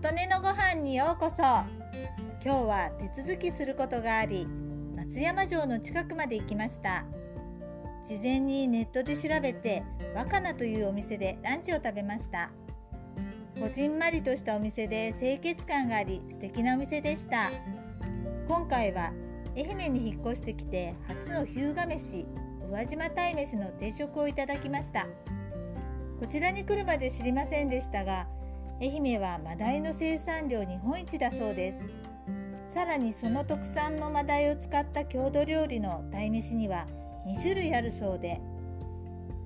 琴音のご飯にようこそ。今日は手続きすることがあり松山城の近くまで行きました。事前にネットで調べて若菜というお店でランチを食べました。こじんまりとしたお店で清潔感があり素敵なお店でした。今回は愛媛に引っ越してきて初の日向飯宇和島鯛めしの定食をいただきました。こちらに来るまで知りませんでしたが愛媛はマダイの生産量日本一だそうです。さらにその特産のマダイを使った郷土料理の鯛めしには2種類あるそうで。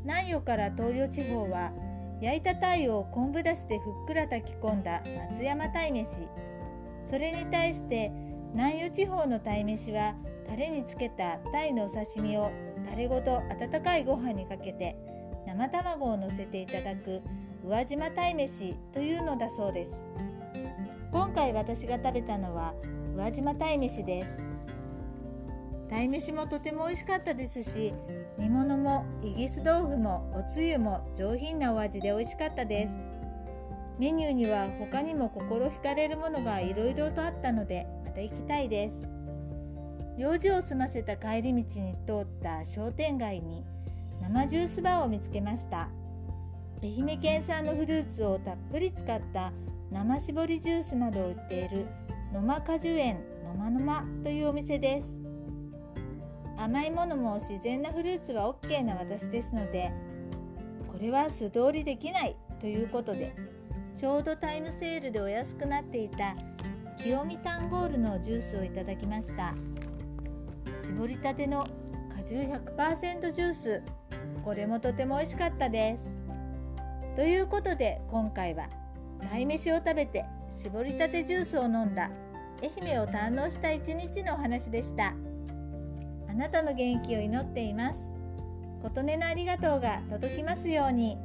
南予から東予地方は焼いた鯛を昆布だしでふっくら炊き込んだ松山鯛めし。それに対して南予地方の鯛めしはタレにつけた鯛のお刺身をタレごと温かいご飯にかけて生卵をのせていただく宇和島鯛めしというのだそうです。今回私が食べたのは宇和島鯛めしです。鯛めしもとても美味しかったですし煮物もイギス豆腐もおつゆも上品なお味で美味しかったです。メニューには他にも心惹かれるものがいろいろとあったのでまた行きたいです。用事を済ませた帰り道に通った商店街に生ジュースバーを見つけました。愛媛県産のフルーツをたっぷり使った生搾りジュースなどを売っている野間果樹園のまのまというお店です。甘いものも自然なフルーツは OK な私ですのでこれは素通りできないということでちょうどタイムセールでお安くなっていた清見タンゴールのジュースをいただきました。搾りたての果汁100%ジュース。これもとても美味しかったです。ということで今回は鯛めしを食べて搾りたてジュースを飲んだ愛媛を堪能した一日のお話でしたあなたの元気を祈っています琴音のありがとうが届きますように。